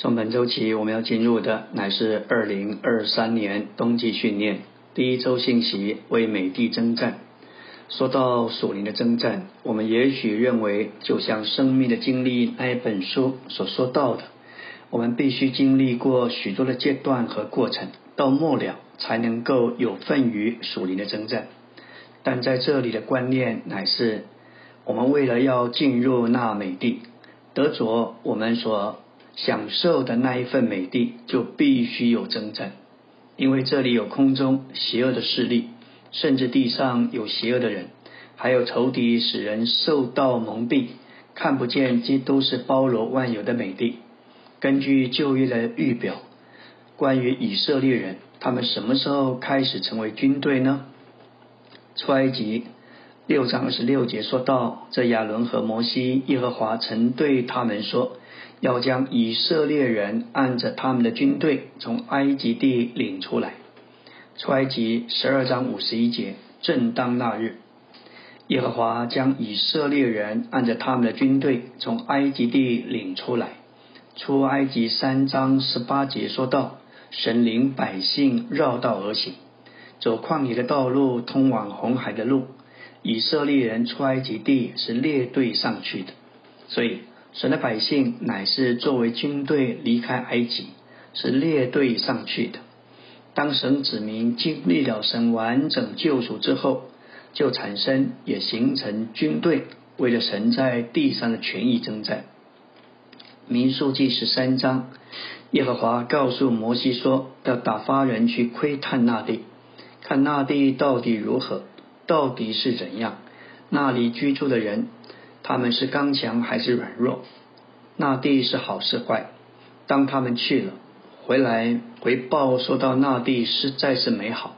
从本周起，我们要进入的乃是二零二三年冬季训练第一周信息，为美帝征战。说到属灵的征战，我们也许认为，就像《生命的经历》那一本书所说到的，我们必须经历过许多的阶段和过程，到末了才能够有份于属灵的征战。但在这里的观念乃是，我们为了要进入那美帝，得着我们所。享受的那一份美地，就必须有征战，因为这里有空中邪恶的势力，甚至地上有邪恶的人，还有仇敌使人受到蒙蔽，看不见基督是包罗万有的美地。根据旧约的预表，关于以色列人，他们什么时候开始成为军队呢？出埃及六章二十六节说到，这亚伦和摩西，耶和华曾对他们说。要将以色列人按着他们的军队从埃及地领出来。出埃及十二章五十一节，正当那日，耶和华将以色列人按着他们的军队从埃及地领出来。出埃及三章十八节说道：神领百姓绕道而行，走旷野的道路，通往红海的路。以色列人出埃及地是列队上去的，所以。神的百姓乃是作为军队离开埃及，是列队上去的。当神子民经历了神完整救赎之后，就产生也形成军队，为了神在地上的权益征战。民数记十三章，耶和华告诉摩西说：“要打发人去窥探那地，看那地到底如何，到底是怎样，那里居住的人。”他们是刚强还是软弱？那地是好是坏？当他们去了，回来回报说到那地实在是美好，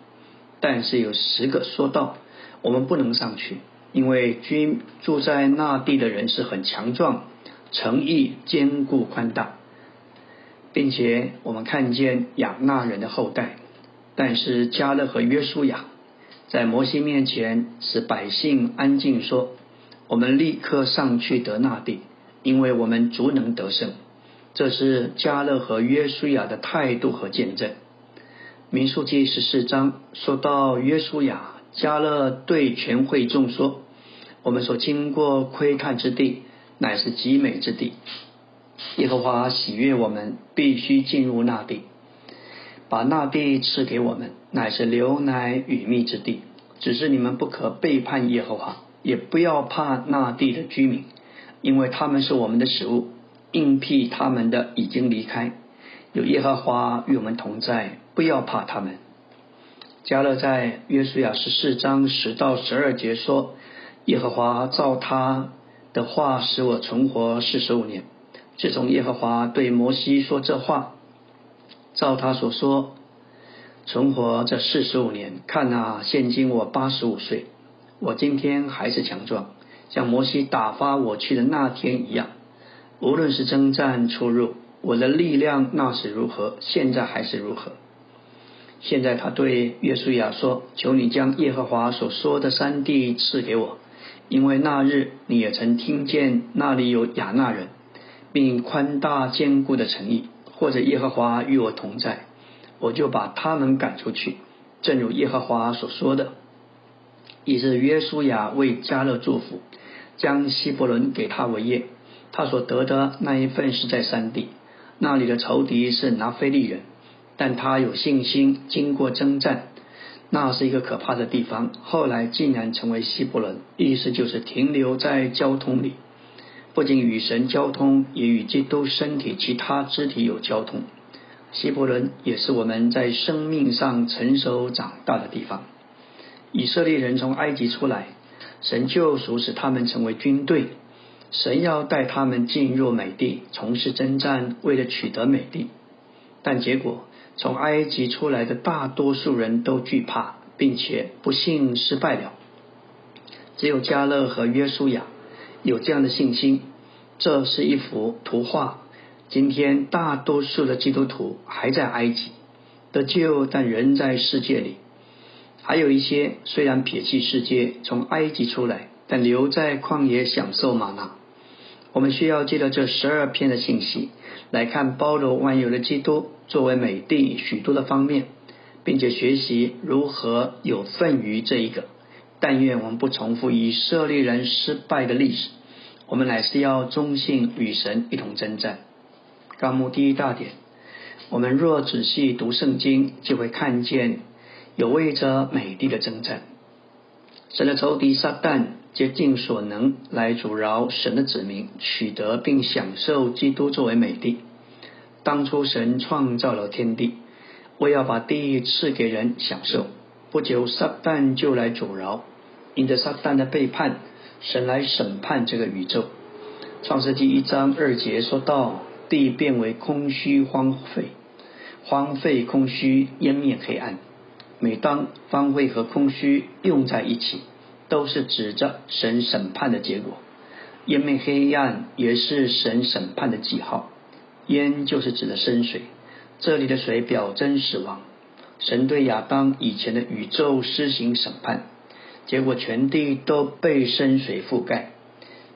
但是有十个说道：我们不能上去，因为居住在那地的人是很强壮、诚意坚固、宽大，并且我们看见亚纳人的后代。但是加勒和约书亚在摩西面前使百姓安静说。我们立刻上去得那地，因为我们足能得胜。这是加勒和约书亚的态度和见证。民数记十四章说到约书亚，加勒对全会众说：“我们所经过窥探之地，乃是极美之地。耶和华喜悦我们，必须进入那地，把那地赐给我们，乃是流奶与蜜之地。只是你们不可背叛耶和华。”也不要怕那地的居民，因为他们是我们的食物。应聘他们的已经离开，有耶和华与我们同在，不要怕他们。加勒在约书亚十四章十到十二节说：“耶和华照他的话使我存活四十五年。自从耶和华对摩西说这话，照他所说存活这四十五年。看啊，现今我八十五岁。”我今天还是强壮，像摩西打发我去的那天一样。无论是征战出入，我的力量那时如何，现在还是如何。现在他对约书亚说：“求你将耶和华所说的山地赐给我，因为那日你也曾听见那里有亚纳人，并宽大坚固的城邑，或者耶和华与我同在，我就把他们赶出去，正如耶和华所说的。”以是约书亚为加勒祝福，将希伯伦给他为业。他所得的那一份是在山地，那里的仇敌是拿非利人，但他有信心，经过征战，那是一个可怕的地方。后来竟然成为希伯伦，意思就是停留在交通里，不仅与神交通，也与基督身体其他肢体有交通。希伯伦也是我们在生命上成熟长大的地方。以色列人从埃及出来，神救赎使他们成为军队，神要带他们进入美地，从事征战，为了取得美地。但结果，从埃及出来的大多数人都惧怕，并且不幸失败了。只有加勒和约书亚有这样的信心。这是一幅图画。今天大多数的基督徒还在埃及得救，但人在世界里。还有一些虽然撇弃世界，从埃及出来，但留在旷野享受玛纳。我们需要记得这十二篇的信息，来看包罗万有的基督作为美帝许多的方面，并且学习如何有份于这一个。但愿我们不重复以色列人失败的历史，我们乃是要忠信与神一同征战。纲目第一大点，我们若仔细读圣经，就会看见有为着美帝的征战。神的仇敌撒旦竭尽所能来阻挠神的子民取得并享受基督作为美帝。当初神创造了天地，为要把地赐给人享受。不久撒旦就来阻挠，因着撒旦的背叛，神来审判这个宇宙。创世纪一章二节说到：地变为空虚荒废，荒废空虚，湮灭黑暗。每当方位和空虚用在一起，都是指着神审判的结果。湮灭黑暗也是神审判的记号。烟就是指的深水，这里的水表征死亡。神对亚当以前的宇宙施行审判，结果全地都被深水覆盖。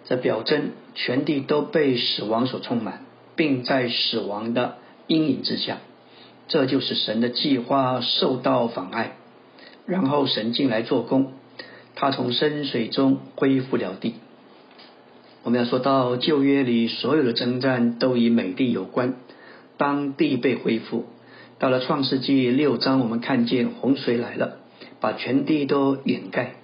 这表征全地都被死亡所充满，并在死亡的阴影之下。这就是神的计划受到妨碍，然后神进来做工，他从深水中恢复了地。我们要说到旧约里所有的征战都与美地有关，当地被恢复，到了创世纪六章，我们看见洪水来了，把全地都掩盖，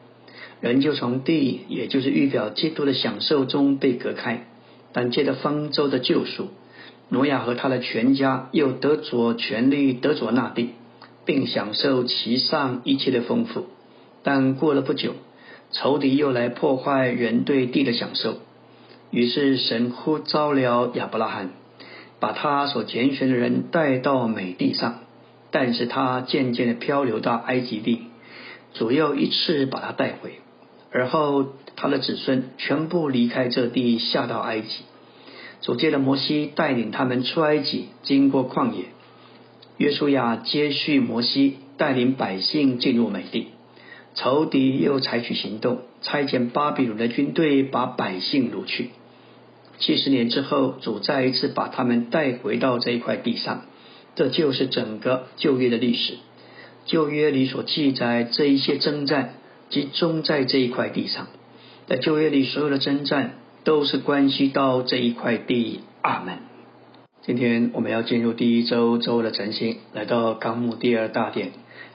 人就从地，也就是预表基督的享受中被隔开，但借着方舟的救赎。挪亚和他的全家又得着权力，得着那地，并享受其上一切的丰富。但过了不久，仇敌又来破坏人对地的享受。于是神呼召了亚伯拉罕，把他所拣选的人带到美地上。但是他渐渐的漂流到埃及地，主要一次把他带回，而后他的子孙全部离开这地，下到埃及。主借的摩西带领他们出埃及，经过旷野。约书亚接续摩西带领百姓进入美地，仇敌又采取行动，差遣巴比伦的军队把百姓掳去。七十年之后，主再一次把他们带回到这一块地上。这就是整个旧约的历史。旧约里所记载这一些征战，集中在这一块地上。在旧约里所有的征战。都是关系到这一块地。阿门。今天我们要进入第一周周的晨星，来到纲目第二大点，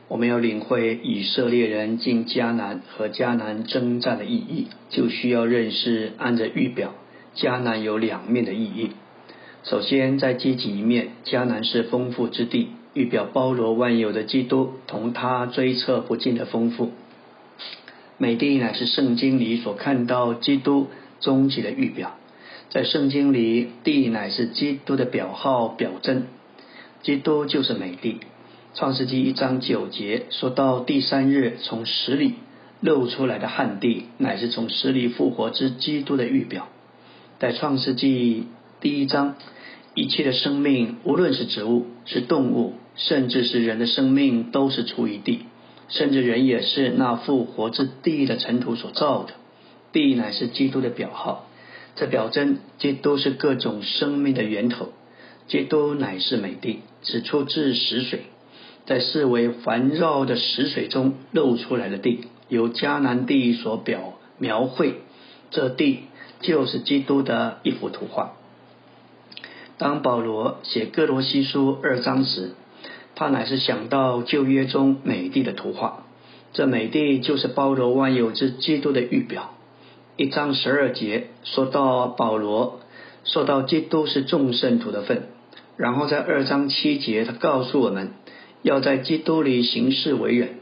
我们要领会以色列人进迦南和迦南征战的意义，就需要认识按着预表，迦南有两面的意义。首先，在积极一面，迦南是丰富之地，预表包罗万有的基督同他追测不尽的丰富。美地乃是圣经里所看到基督。终极的预表，在圣经里，地乃是基督的表号表征，基督就是美帝。创世纪一章九节说到第三日从死里露出来的旱地，乃是从死里复活之基督的预表。在创世纪第一章，一切的生命，无论是植物、是动物，甚至是人的生命，都是出于地，甚至人也是那复活之地的尘土所造的。地乃是基督的表号，这表征基督是各种生命的源头。基督乃是美地，只出自死水，在四维环绕的死水中露出来的地，由迦南地所表描绘。这地就是基督的一幅图画。当保罗写哥罗西书二章时，他乃是想到旧约中美地的图画。这美地就是包罗万有之基督的预表。一章十二节说到保罗说到基督是众圣徒的份，然后在二章七节他告诉我们要在基督里行事为人，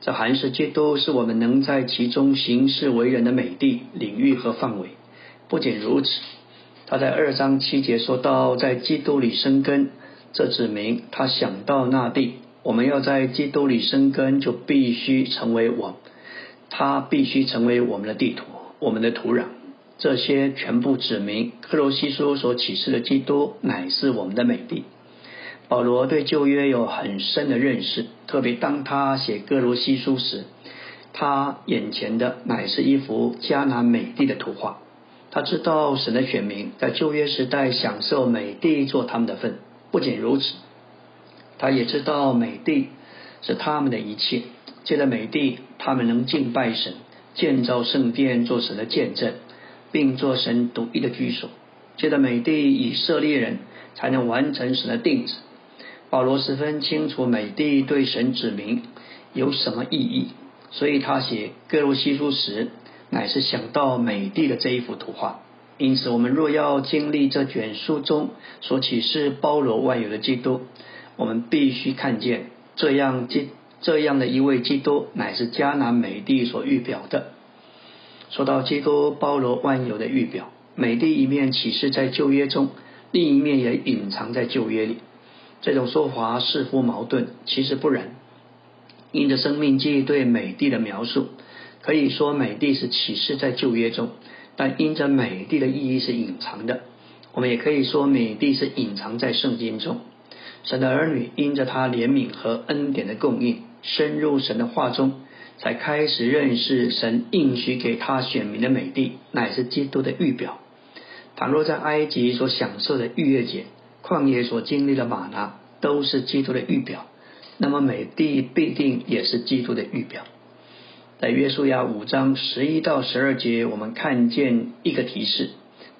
这还是基督是我们能在其中行事为人的美地领域和范围。不仅如此，他在二章七节说到在基督里生根，这指明他想到那地，我们要在基督里生根，就必须成为我，他必须成为我们的地图。我们的土壤，这些全部指明，克罗西书所启示的基督乃是我们的美地。保罗对旧约有很深的认识，特别当他写哥罗西书时，他眼前的乃是一幅迦南美地的图画。他知道神的选民在旧约时代享受美地做他们的份，不仅如此，他也知道美地是他们的一切。借着美地，他们能敬拜神，建造圣殿做神的见证，并做神独一的居所。借着美地，以色列人才能完成神的定旨。保罗十分清楚美地对神指明有什么意义，所以他写哥罗西书时，乃是想到美地的这一幅图画。因此，我们若要经历这卷书中所启示包罗万有的基督，我们必须看见这样基这样的一位基督，乃是迦南美地所预表的。说到基督包罗万有的预表，美地一面启示在旧约中，另一面也隐藏在旧约里。这种说法似乎矛盾，其实不然。因着生命记对美地的描述，可以说美地是启示在旧约中，但因着美地的意义是隐藏的，我们也可以说美地是隐藏在圣经中。神的儿女因着他怜悯和恩典的供应，深入神的话中，才开始认识神应许给他选民的美地，乃是基督的预表。倘若在埃及所享受的逾越节，旷野所经历的玛拿都是基督的预表，那么美地必定也是基督的预表。在约书亚五章十一到十二节，我们看见一个提示：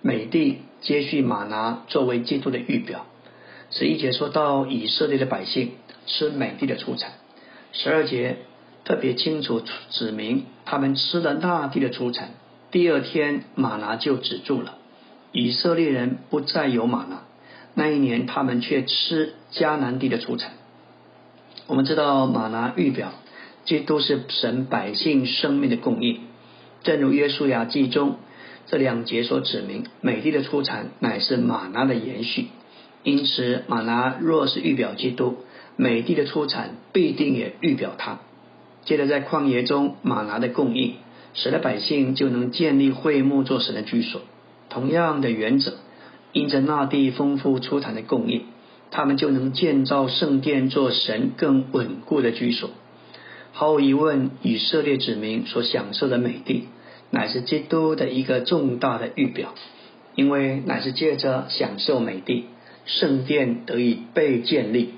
美地接续玛拿作为基督的预表。十一节说到以色列的百姓吃美地的出产，十二节特别清楚指明他们吃了那地的出产，第二天玛拿就止住了，以色列人不再有玛拿。那一年，他们却吃迦南地的出产。我们知道，马拿预表，这都是神百姓生命的供应。正如约书亚记中这两节所指明，美地的出产乃是马拿的延续。因此，马拿若是预表基督，美地的出产必定也预表他。接着，在旷野中，马拿的供应，使得百姓就能建立会幕做神的居所。同样的原则。因着那地丰富出产的供应，他们就能建造圣殿，做神更稳固的居所。毫无疑问，以色列子民所享受的美地，乃是基督的一个重大的预表，因为乃是借着享受美地，圣殿得以被建立。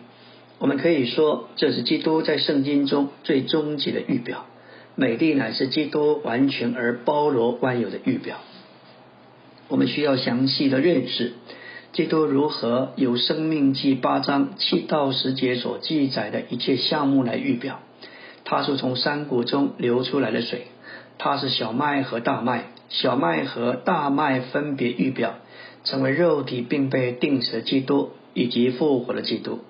我们可以说，这是基督在圣经中最终极的预表。美丽乃是基督完全而包罗万有的预表。我们需要详细的认识基督如何由生命记八章七到十节所记载的一切项目来预表。它是从山谷中流出来的水，它是小麦和大麦，小麦和大麦分别预表成为肉体并被定死的基督以及复活的基督。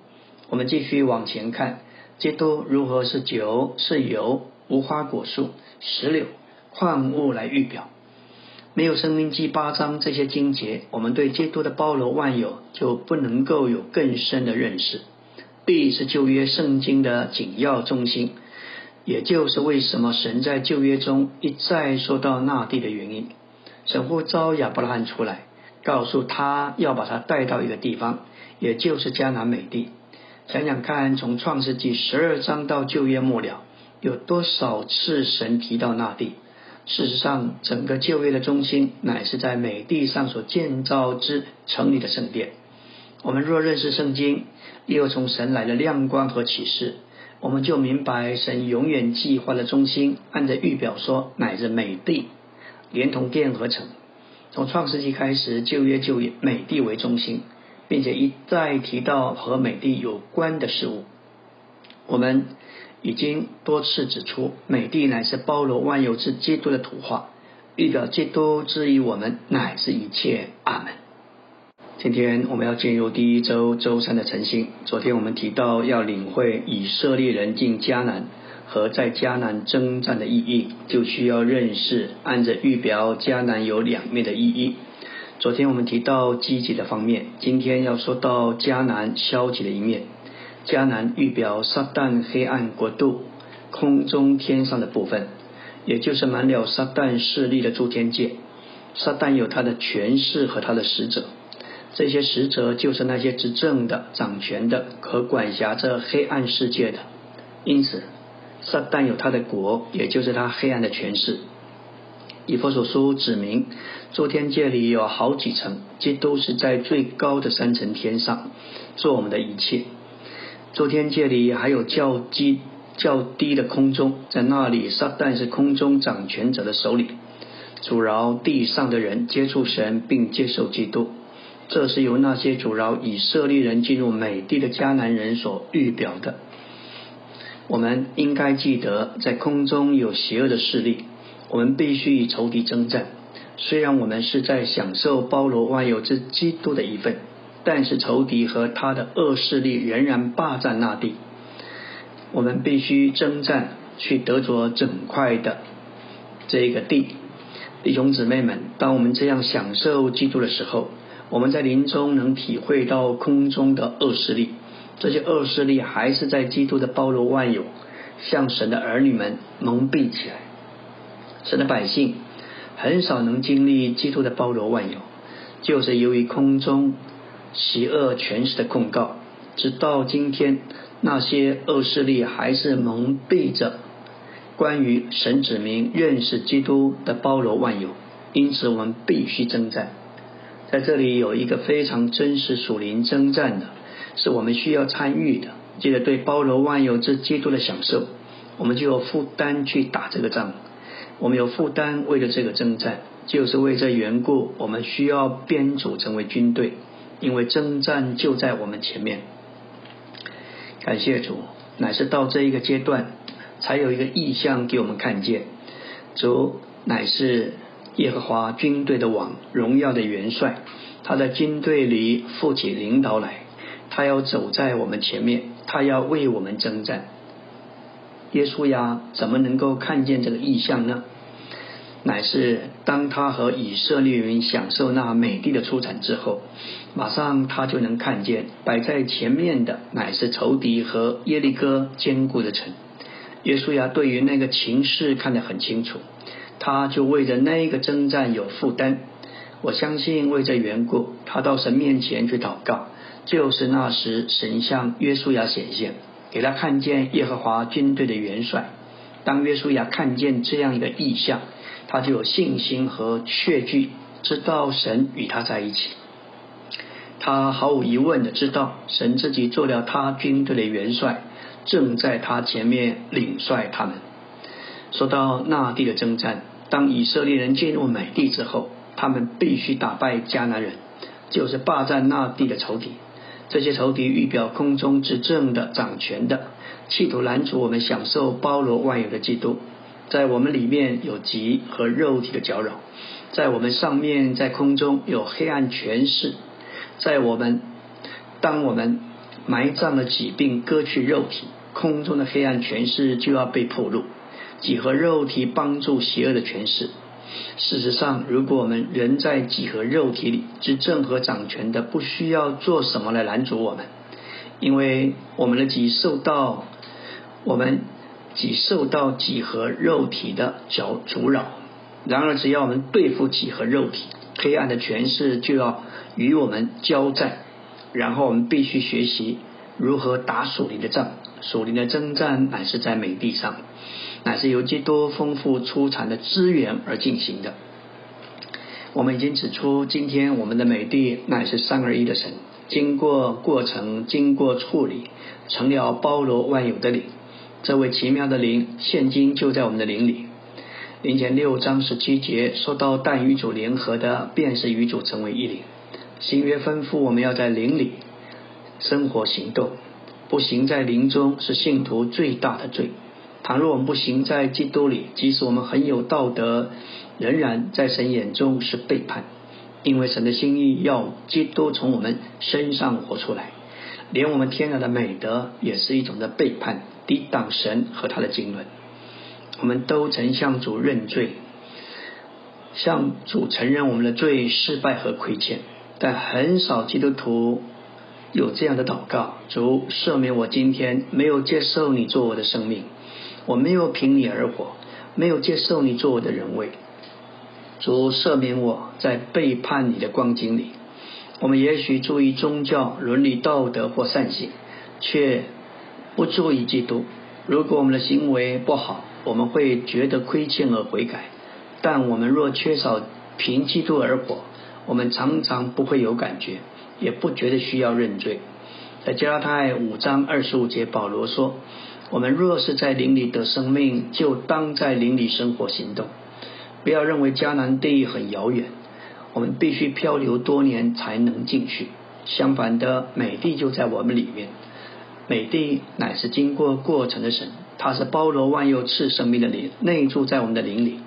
我们继续往前看，基督如何是酒、是油、无花果树、石榴、矿物来预表。没有生命记八章这些经节，我们对基督的包罗万有就不能够有更深的认识。地是旧约圣经的紧要中心，也就是为什么神在旧约中一再说到那地的原因。神呼召亚伯拉罕出来，告诉他要把他带到一个地方，也就是迦南美地。想想看，从创世纪十二章到旧约末了，有多少次神提到那地？事实上，整个就业的中心乃是在美地上所建造之城里的圣殿。我们若认识圣经，又从神来的亮光和启示，我们就明白神永远计划的中心，按着预表说，乃是美地，连同殿和城。从创世纪开始，旧约就以美帝为中心，并且一再提到和美帝有关的事物。我们。已经多次指出，美帝乃是包罗万有之基督的图画，预表基督之于我们乃是一切。阿门。今天我们要进入第一周周三的晨星。昨天我们提到要领会以色列人进迦南和在迦南征战的意义，就需要认识按着预表迦南有两面的意义。昨天我们提到积极的方面，今天要说到迦南消极的一面。迦南预表撒旦黑暗国度空中天上的部分，也就是满了撒旦势力的诸天界。撒旦有他的权势和他的使者，这些使者就是那些执政的、掌权的和管辖着黑暗世界的。因此，撒旦有他的国，也就是他黑暗的权势。以佛所书指明，诸天界里有好几层，基督是在最高的三层天上做我们的一切。诸天界里还有较低较低的空中，在那里撒旦是空中掌权者的首领，阻挠地上的人接触神并接受基督。这是由那些阻挠以色列人进入美地的迦南人所预表的。我们应该记得，在空中有邪恶的势力。我们必须与仇敌征战。虽然我们是在享受包罗万有之基督的一份，但是仇敌和他的恶势力仍然霸占那地。我们必须征战，去得着整块的这个地。弟兄姊妹们，当我们这样享受基督的时候，我们在林中能体会到空中的恶势力。这些恶势力还是在基督的包罗万有，向神的儿女们蒙蔽起来。神的百姓很少能经历基督的包罗万有，就是由于空中邪恶权势的控告，直到今天，那些恶势力还是蒙蔽着关于神子明认识基督的包罗万有，因此我们必须征战。在这里有一个非常真实属灵征战的，是我们需要参与的。记得对包罗万有之基督的享受，我们就有负担去打这个仗。我们有负担，为了这个征战，就是为这缘故，我们需要编组成为军队，因为征战就在我们前面。感谢主，乃是到这一个阶段，才有一个意象给我们看见。主乃是耶和华军队的王，荣耀的元帅，他在军队里负起领导来，他要走在我们前面，他要为我们征战。耶稣呀，怎么能够看见这个意象呢？乃是当他和以色列人享受那美丽的出产之后，马上他就能看见摆在前面的乃是仇敌和耶利哥坚固的城。耶稣呀，对于那个情势看得很清楚，他就为着那个征战有负担。我相信为这缘故，他到神面前去祷告，就是那时神向约书亚显现。给他看见耶和华军队的元帅。当约书亚看见这样一个意象，他就有信心和确据，知道神与他在一起。他毫无疑问的知道，神自己做了他军队的元帅，正在他前面领帅他们。说到那地的征战，当以色列人进入美地之后，他们必须打败迦南人，就是霸占那地的仇敌。这些仇敌预表空中执政的掌权的，企图拦阻我们享受包罗万有的基督。在我们里面有极和肉体的搅扰，在我们上面在空中有黑暗权势。在我们当我们埋葬了疾病，割去肉体，空中的黑暗权势就要被破露。几何肉体帮助邪恶的权势。事实上，如果我们人在几何肉体里，执政和掌权的不需要做什么来拦阻我们，因为我们的己受到我们己受到几何肉体的搅阻扰。然而，只要我们对付几何肉体，黑暗的权势就要与我们交战。然后，我们必须学习如何打属灵的仗。属灵的征战乃是在美地上。乃是由基督丰富出产的资源而进行的。我们已经指出，今天我们的美地乃是三而一的神，经过过程，经过处理，成了包罗万有的灵。这位奇妙的灵，现今就在我们的灵里。灵前六章十七节说到，但与主联合的，便是与主成为一灵。新约吩咐我们要在灵里生活行动，不行在灵中，是信徒最大的罪。倘若我们不行在基督里，即使我们很有道德，仍然在神眼中是背叛，因为神的心意要基督从我们身上活出来，连我们天然的美德也是一种的背叛，抵挡神和他的经纶。我们都曾向主认罪，向主承认我们的罪、失败和亏欠，但很少基督徒有这样的祷告：主赦免我今天没有接受你做我的生命。我没有凭你而活，没有接受你做我的人位。主赦免我在背叛你的光景里。我们也许注意宗教、伦理、道德或善行，却不注意基督。如果我们的行为不好，我们会觉得亏欠而悔改。但我们若缺少凭基督而活，我们常常不会有感觉，也不觉得需要认罪。在加拉太五章二十五节，保罗说：“我们若是在灵里得生命，就当在灵里生活行动。不要认为迦南地很遥远，我们必须漂流多年才能进去。相反的，美地就在我们里面。美地乃是经过过程的神，它是包罗万有赐生命的灵，内住在我们的灵里。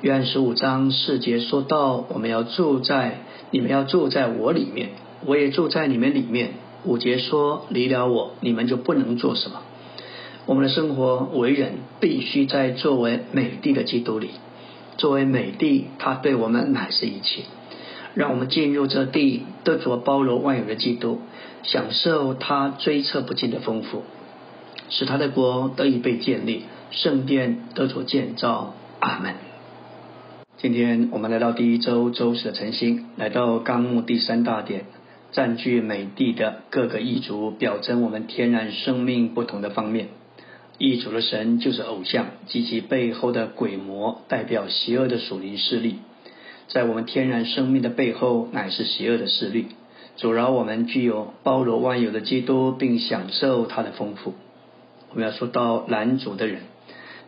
约翰十五章四节说到：我们要住在你们要住在我里面，我也住在你们里面。”五节说：“离了我，你们就不能做什么。我们的生活为人，必须在作为美帝的基督里。作为美帝，他对我们乃是一切。让我们进入这地，得着包罗万有的基督，享受他追测不尽的丰富，使他的国得以被建立，圣殿得着建造。阿门。今天我们来到第一周周四的晨星，来到纲目第三大点。”占据美帝的各个异族，表征我们天然生命不同的方面。异族的神就是偶像及其背后的鬼魔，代表邪恶的属灵势力。在我们天然生命的背后，乃是邪恶的势力，阻挠我们具有包罗万有的基督，并享受它的丰富。我们要说到男主的人，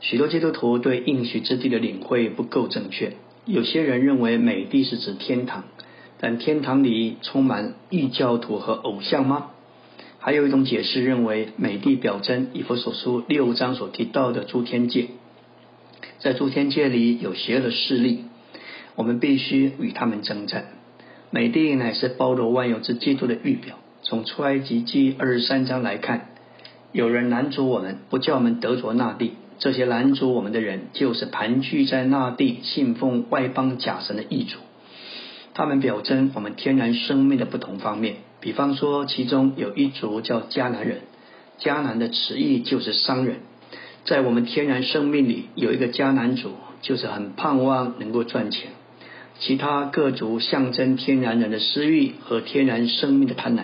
许多基督徒对应许之地的领会不够正确。有些人认为美地是指天堂。但天堂里充满异教徒和偶像吗？还有一种解释认为，美帝表征以弗所书六章所提到的诸天界，在诸天界里有邪恶的势力，我们必须与他们征战。美帝乃是包罗万有之基督的预表。从出埃及记二十三章来看，有人拦阻我们，不叫我们得着那地。这些拦阻我们的人，就是盘踞在那地信奉外邦假神的异族。他们表征我们天然生命的不同方面，比方说，其中有一族叫迦南人，迦南的词义就是商人。在我们天然生命里有一个迦南族，就是很盼望能够赚钱。其他各族象征天然人的私欲和天然生命的贪婪。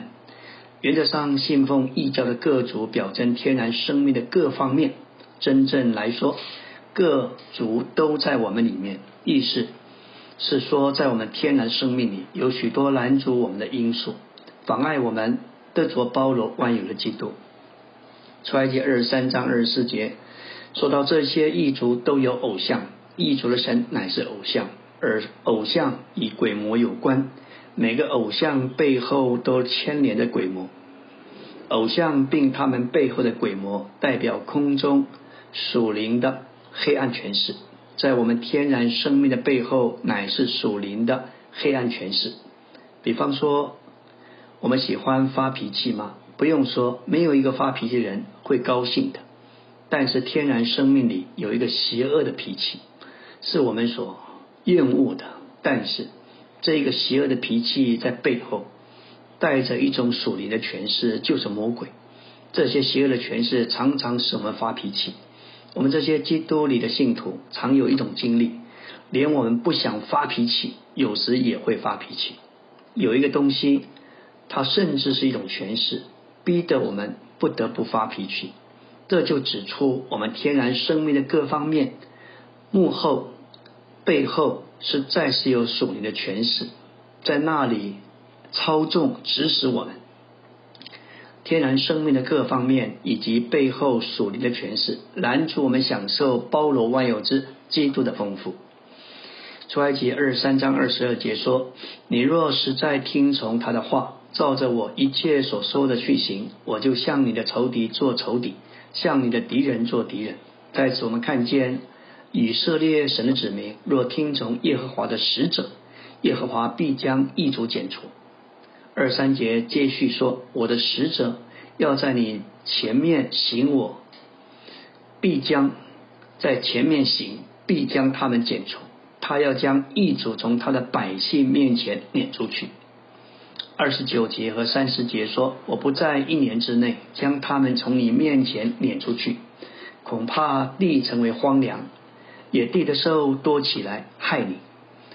原则上，信奉异教的各族表征天然生命的各方面。真正来说，各族都在我们里面，意思。是说，在我们天然生命里，有许多拦阻我们的因素，妨碍我们得着包罗万有的基督。出埃及二十三章二十四节说到，这些异族都有偶像，异族的神乃是偶像，而偶像与鬼魔有关，每个偶像背后都牵连着鬼魔。偶像并他们背后的鬼魔，代表空中属灵的黑暗权势。在我们天然生命的背后，乃是属灵的黑暗权势。比方说，我们喜欢发脾气吗？不用说，没有一个发脾气的人会高兴的。但是天然生命里有一个邪恶的脾气，是我们所厌恶的。但是这一个邪恶的脾气在背后带着一种属灵的权势，就是魔鬼。这些邪恶的权势常常使我们发脾气。我们这些基督里的信徒常有一种经历，连我们不想发脾气，有时也会发脾气。有一个东西，它甚至是一种诠释，逼得我们不得不发脾气。这就指出我们天然生命的各方面幕后、背后是再是有属灵的诠释，在那里操纵指使我们。天然生命的各方面，以及背后属灵的诠释，拦阻我们享受包罗万有之基督的丰富。出埃及二十三章二十二节说：“你若实在听从他的话，照着我一切所说的去行，我就向你的仇敌做仇敌，向你的敌人做敌人。”在此，我们看见以色列神的子民若听从耶和华的使者，耶和华必将异族剪除。二三节接续说：“我的使者要在你前面行，我必将在前面行，必将他们剪除。他要将异族从他的百姓面前撵出去。”二十九节和三十节说：“我不在一年之内将他们从你面前撵出去，恐怕地成为荒凉，野地的兽多起来害你。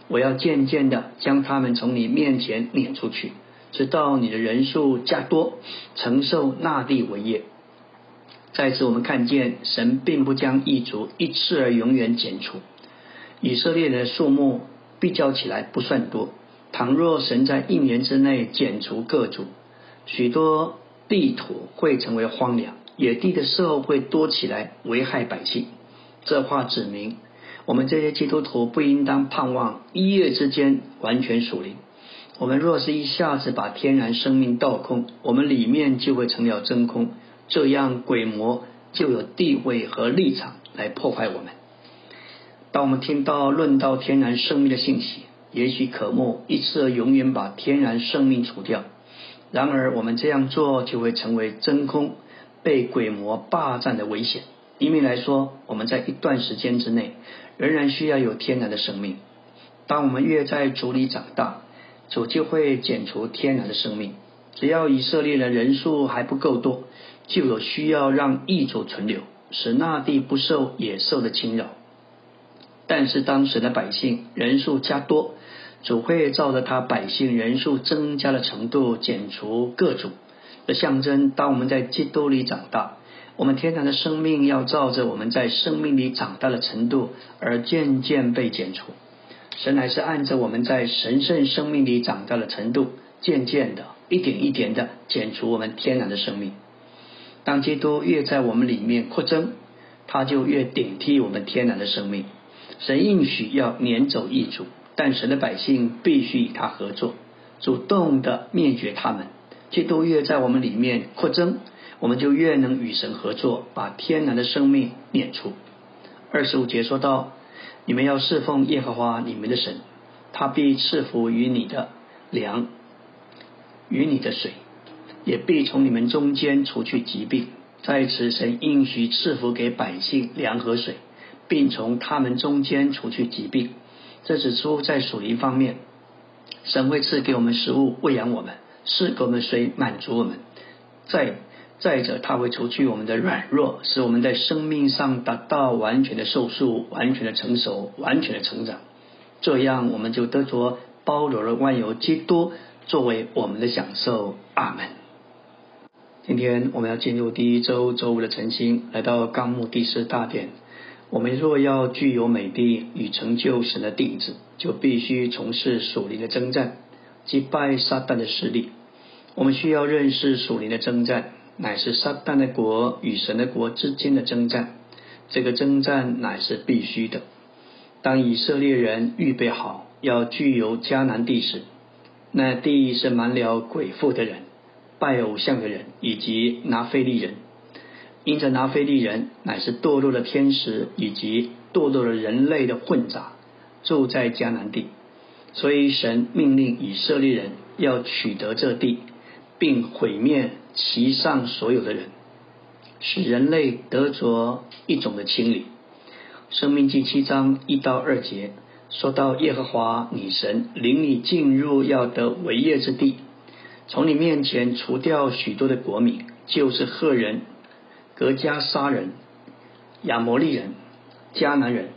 我要渐渐的将他们从你面前撵出去。”直到你的人数加多，承受那地为业。在此，我们看见神并不将异族一次而永远剪除，以色列的数目比较起来不算多。倘若神在一年之内剪除各族，许多地土会成为荒凉，野地的兽会多起来，危害百姓。这话指明，我们这些基督徒不应当盼望一夜之间完全属灵。我们若是一下子把天然生命倒空，我们里面就会成了真空，这样鬼魔就有地位和立场来破坏我们。当我们听到论到天然生命的信息，也许可莫一次而永远把天然生命除掉。然而，我们这样做就会成为真空，被鬼魔霸占的危险。一面来说，我们在一段时间之内仍然需要有天然的生命。当我们越在主里长大，主就会剪除天然的生命。只要以色列的人数还不够多，就有需要让异族存留，使那地不受野兽的侵扰。但是当时的百姓人数加多，主会照着他百姓人数增加的程度减除各族的象征。当我们在基督里长大，我们天然的生命要照着我们在生命里长大的程度而渐渐被减除。神还是按着我们在神圣生命里长大的程度，渐渐的一点一点的减除我们天然的生命。当基督越在我们里面扩增，他就越顶替我们天然的生命。神应许要撵走异族，但神的百姓必须与他合作，主动的灭绝他们。基督越在我们里面扩增，我们就越能与神合作，把天然的生命撵出。二十五节说到：你们要侍奉耶和华你们的神，他必赐福于你的粮，与你的水，也必从你们中间除去疾病。在此，神应许赐福给百姓粮和水。并从他们中间除去疾病。这指出在属灵方面，神会赐给我们食物喂养我们，赐给我们水满足我们。再再者，他会除去我们的软弱，使我们在生命上达到完全的受束、完全的成熟、完全的成长。这样，我们就得着包罗了万有基督作为我们的享受。阿门。今天我们要进入第一周周五的晨星，来到纲目第四大点。我们若要具有美的与成就神的定制，就必须从事属灵的征战，击败撒旦的势力。我们需要认识属灵的征战，乃是撒旦的国与神的国之间的征战。这个征战乃是必须的。当以色列人预备好要具有迦南地时，那地是满了鬼妇的人、拜偶像的人以及拿非利人。因着拿非利人乃是堕落的天使以及堕落的人类的混杂，住在迦南地，所以神命令以色列人要取得这地，并毁灭其上所有的人，使人类得着一种的清理。生命记七章一到二节说到耶和华女神领你进入要得为业之地，从你面前除掉许多的国民，就是赫人。格加沙人、亚摩利人、迦南人、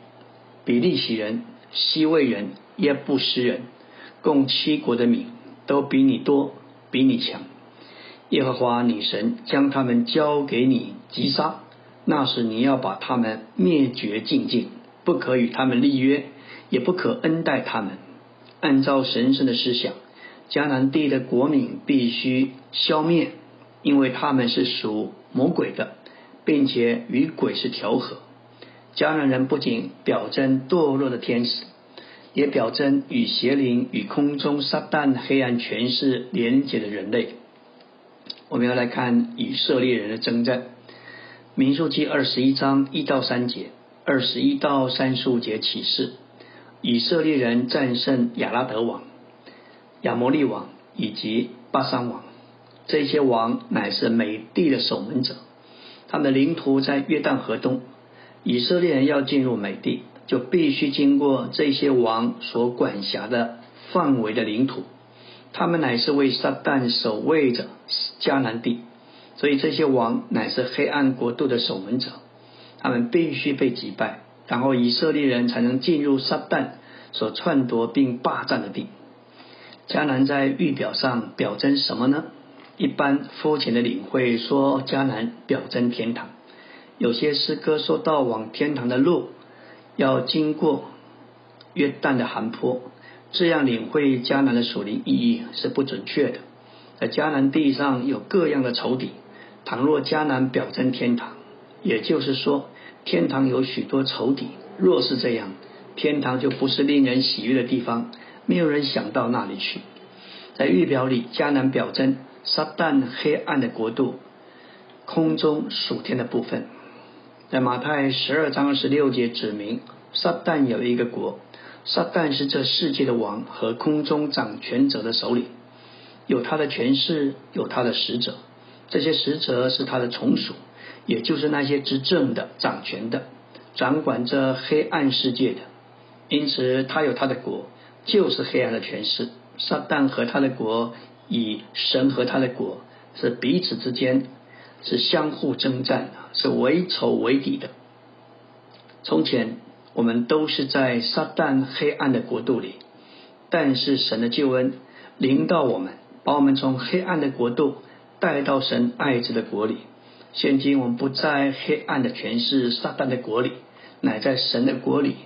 比利洗人、西魏人、耶布斯人，共七国的民，都比你多，比你强。耶和华女神将他们交给你击杀，那时你要把他们灭绝尽尽，不可与他们立约，也不可恩待他们。按照神圣的思想，迦南地的国民必须消灭，因为他们是属魔鬼的。并且与鬼是调和，迦南人不仅表征堕落的天使，也表征与邪灵、与空中撒旦黑暗权势连结的人类。我们要来看以色列人的征战，民数记二十一章一到三节，二十一到三十五节启示，以色列人战胜亚拉德王、亚摩利王以及巴山王，这些王乃是美地的守门者。他们领土在约旦河东，以色列人要进入美地，就必须经过这些王所管辖的范围的领土。他们乃是为撒旦守卫着迦南地，所以这些王乃是黑暗国度的守门者。他们必须被击败，然后以色列人才能进入撒旦所篡夺并霸占的地。迦南在预表上表征什么呢？一般肤浅的领会说，迦南表征天堂；有些诗歌说到往天堂的路要经过约旦的寒坡，这样领会迦南的属灵意义是不准确的。在迦南地上有各样的仇敌，倘若迦南表征天堂，也就是说天堂有许多仇敌。若是这样，天堂就不是令人喜悦的地方，没有人想到那里去。在预表里，迦南表征撒旦黑暗的国度，空中属天的部分。在马太十二章十六节指明，撒旦有一个国，撒旦是这世界的王和空中掌权者的首领，有他的权势，有他的使者，这些使者是他的从属，也就是那些执政的、掌权的。掌管着黑暗世界的，因此他有他的国，就是黑暗的权势。撒旦和他的国，以神和他的国是彼此之间是相互征战的，是为仇为敌的。从前我们都是在撒旦黑暗的国度里，但是神的救恩临到我们，把我们从黑暗的国度带到神爱子的国里。现今我们不在黑暗的权势撒旦的国里。乃在神的国里，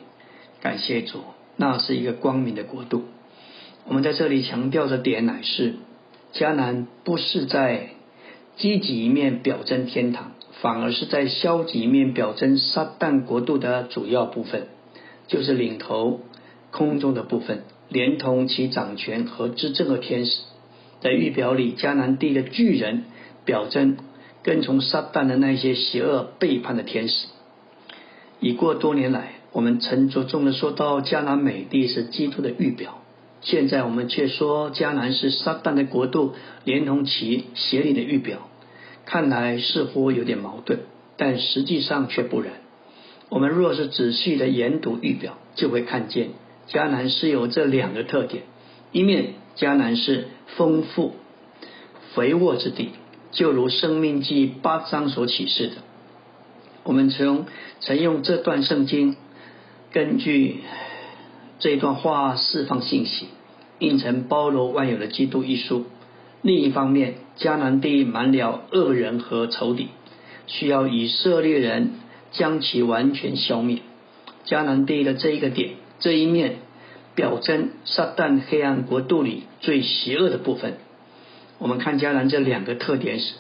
感谢主，那是一个光明的国度。我们在这里强调的点乃是，迦南不是在积极一面表征天堂，反而是在消极一面表征撒旦国度的主要部分，就是领头空中的部分，连同其掌权和执政的天使。在预表里，迦南地的巨人表征跟从撒旦的那些邪恶背叛的天使。已过多年来，我们曾着重的说到迦南美地是基督的预表，现在我们却说迦南是撒旦的国度，连同其邪灵的预表。看来似乎有点矛盾，但实际上却不然。我们若是仔细的研读预表，就会看见迦南是有这两个特点：一面迦南是丰富肥沃之地，就如生命记八章所启示的。我们从曾用这段圣经，根据这一段话释放信息，印成包罗万有的基督一书。另一方面，迦南地满了恶人和仇敌，需要以色列人将其完全消灭。迦南地的这一个点，这一面表征撒旦黑暗国度里最邪恶的部分。我们看迦南这两个特点时，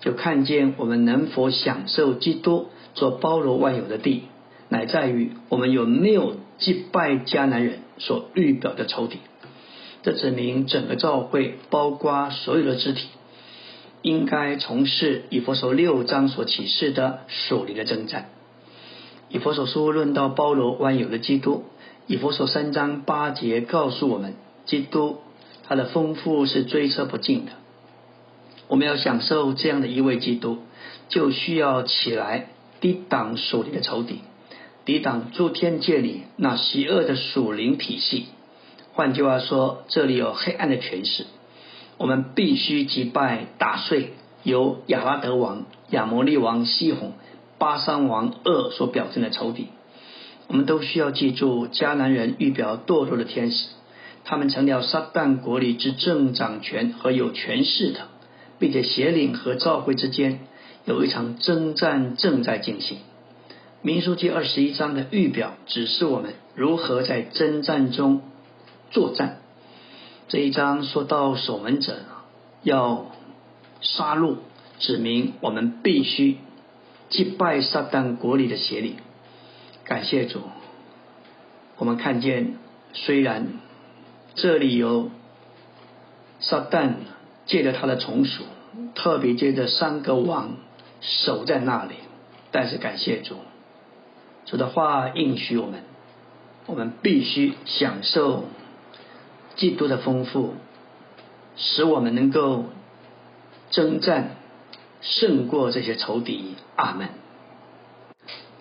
就看见我们能否享受基督。所包罗万有的地，乃在于我们有没有击败迦南人所预表的仇敌。这指明整个教会，包括所有的肢体，应该从事以佛所六章所启示的属灵的征战。以佛所书论到包罗万有的基督，以佛所三章八节告诉我们，基督他的丰富是追测不尽的。我们要享受这样的一位基督，就需要起来。抵挡属灵的仇敌，抵挡诸天界里那邪恶的属灵体系。换句话说，这里有黑暗的权势，我们必须击败、打碎由亚拉德王、亚摩利王西宏、巴山王恶所表征的仇敌。我们都需要记住，迦南人预表堕落的天使，他们成了撒旦国里之正掌权和有权势的，并且邪灵和教会之间。有一场征战正在进行，《民书记》二十一章的预表指示我们如何在征战中作战。这一章说到守门者要杀戮，指明我们必须击败撒旦国里的邪灵。感谢主，我们看见虽然这里有撒旦借着他的从属，特别借着三个王。守在那里，但是感谢主，主的话应许我们，我们必须享受基督的丰富，使我们能够征战胜过这些仇敌。阿门。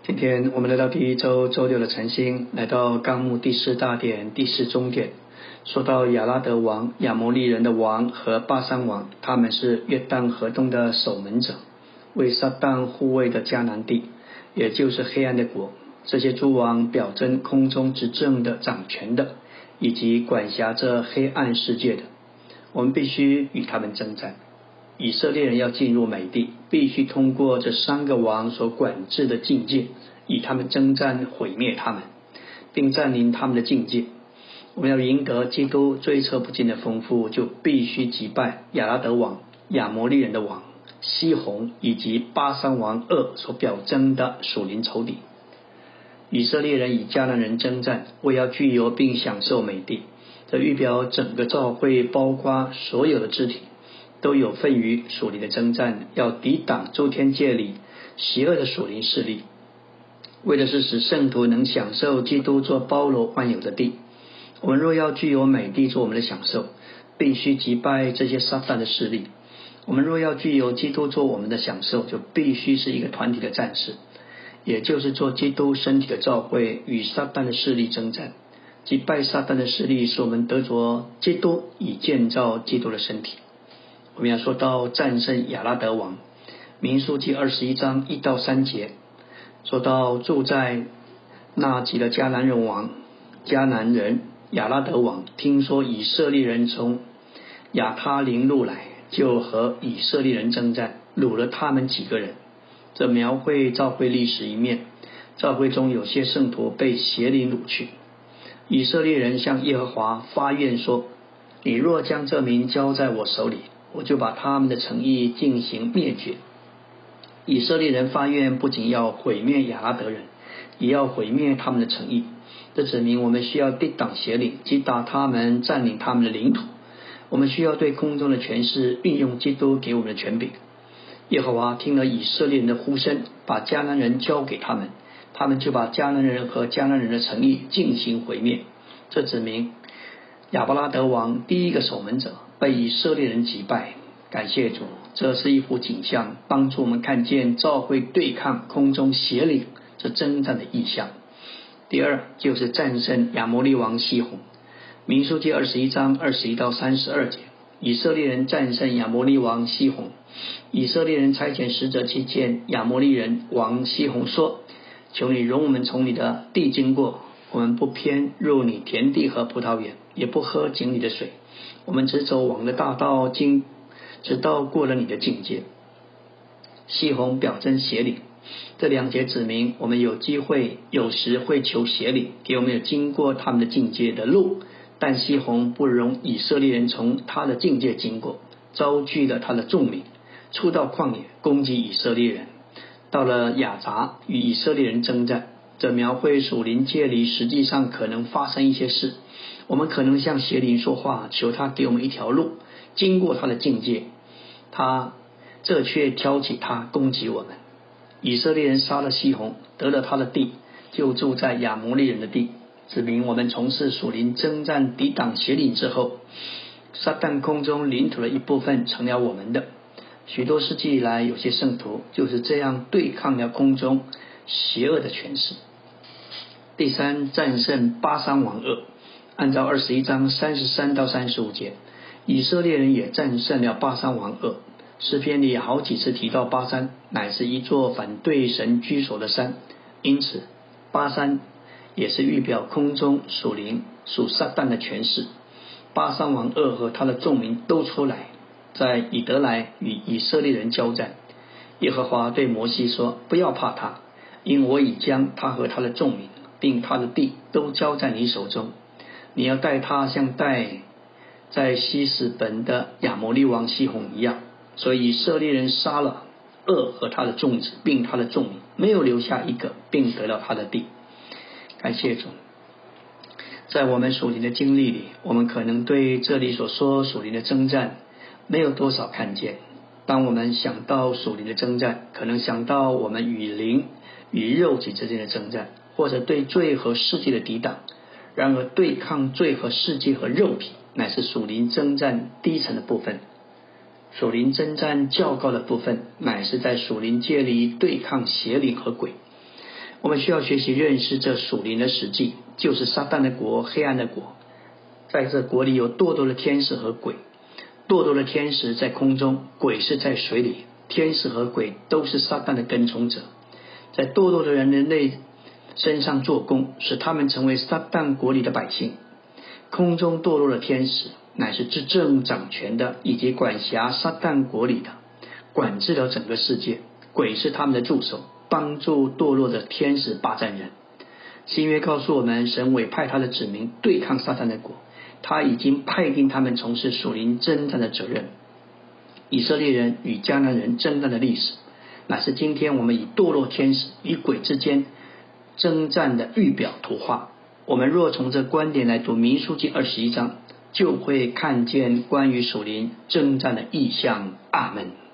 今天我们来到第一周周六的晨星，来到纲目第四大点第四中点，说到亚拉德王、亚摩利人的王和巴山王，他们是约旦河东的守门者。为撒旦护卫的迦南地，也就是黑暗的国，这些诸王表征空中执政的掌权的，以及管辖这黑暗世界的。我们必须与他们征战。以色列人要进入美地，必须通过这三个王所管制的境界，与他们征战，毁灭他们。并占领他们的境界。我们要赢得基督追测不尽的丰富，就必须击败亚拉德王、亚摩利人的王西宏以及巴山王二所表征的属灵仇敌。以色列人与迦南人征战，为要具有并享受美地。这预表整个教会，包括所有的肢体，都有份于属灵的征战，要抵挡诸天界里邪恶的属灵势力。为的是使圣徒能享受基督做包罗万有的地。我们若要具有美地做我们的享受，必须击败这些撒旦的势力。我们若要具有基督做我们的享受，就必须是一个团体的战士，也就是做基督身体的召会与撒旦的势力征战。击败撒旦的势力，使我们得着基督，以建造基督的身体。我们要说到战胜亚拉德王，民数记二十一章一到三节，说到住在那吉的迦南人王迦南人。亚拉德王听说以色列人从亚他林路来，就和以色列人征战，掳了他们几个人。这描绘教会历史一面。教会中有些圣徒被邪灵掳去，以色列人向耶和华发愿说：“你若将这民交在我手里，我就把他们的诚意进行灭绝。”以色列人发愿，不仅要毁灭亚拉德人，也要毁灭他们的诚意。这指明我们需要抵挡邪灵，击打他们，占领他们的领土。我们需要对空中的权势运用基督给我们的权柄。耶和华听了以色列人的呼声，把迦南人交给他们，他们就把迦南人和迦南人的诚意进行毁灭。这指明亚伯拉德王第一个守门者被以色列人击败。感谢主，这是一幅景象，帮助我们看见召会对抗空中邪灵这征战的意象。第二就是战胜亚摩利王西宏，民书记二十一章二十一到三十二节，以色列人战胜亚摩利王西宏，以色列人差遣使者去见亚摩利人王西宏说：“求你容我们从你的地经过，我们不偏入你田地和葡萄园，也不喝井里的水，我们只走往的大道经，直到过了你的境界。”西宏表征邪灵。这两节指明，我们有机会，有时会求邪灵给我们有经过他们的境界的路，但西宏不容以色列人从他的境界经过，遭拒了他的众民，出到旷野攻击以色列人，到了雅杂与以色列人征战。这描绘属灵界里实际上可能发生一些事，我们可能向邪灵说话，求他给我们一条路，经过他的境界，他这却挑起他攻击我们。以色列人杀了西宏，得了他的地，就住在亚摩利人的地，指明我们从事属灵征战、抵挡邪灵之后，撒旦空中领土的一部分成了我们的。许多世纪以来，有些圣徒就是这样对抗了空中邪恶的权势。第三，战胜巴山王恶，按照二十一章三十三到三十五节，以色列人也战胜了巴山王恶。诗篇里好几次提到巴山，乃是一座反对神居所的山，因此巴山也是预表空中属灵属撒旦的权势。巴山王二和他的众民都出来，在以德来与以色列人交战。耶和华对摩西说：“不要怕他，因我已将他和他的众民，并他的地都交在你手中。你要待他像待在西斯本的亚摩利王西宏一样。”所以以色列人杀了恶和他的众子，并他的众民，没有留下一个，并得了他的地。感谢主，在我们属灵的经历里，我们可能对这里所说属灵的征战没有多少看见。当我们想到属灵的征战，可能想到我们与灵与肉体之间的征战，或者对罪和世界的抵挡。然而，对抗罪和世界和肉体，乃是属灵征战低层的部分。属灵征战较高的部分，乃是在属灵界里对抗邪灵和鬼。我们需要学习认识这属灵的实际，就是撒旦的国、黑暗的国。在这国里有堕落的天使和鬼，堕落的天使在空中，鬼是在水里。天使和鬼都是撒旦的跟从者，在堕落的人的内身上做工，使他们成为撒旦国里的百姓。空中堕落的天使。乃是执政掌权的，以及管辖撒旦国里的，管制了整个世界。鬼是他们的助手，帮助堕落的天使霸占人。新约告诉我们，神委派他的子民对抗撒旦的国，他已经派定他们从事属灵征战的责任。以色列人与迦南人征战的历史，乃是今天我们以堕落天使与鬼之间征战的预表图画。我们若从这观点来读民书记二十一章，就会看见关于属灵征战的意象。阿门。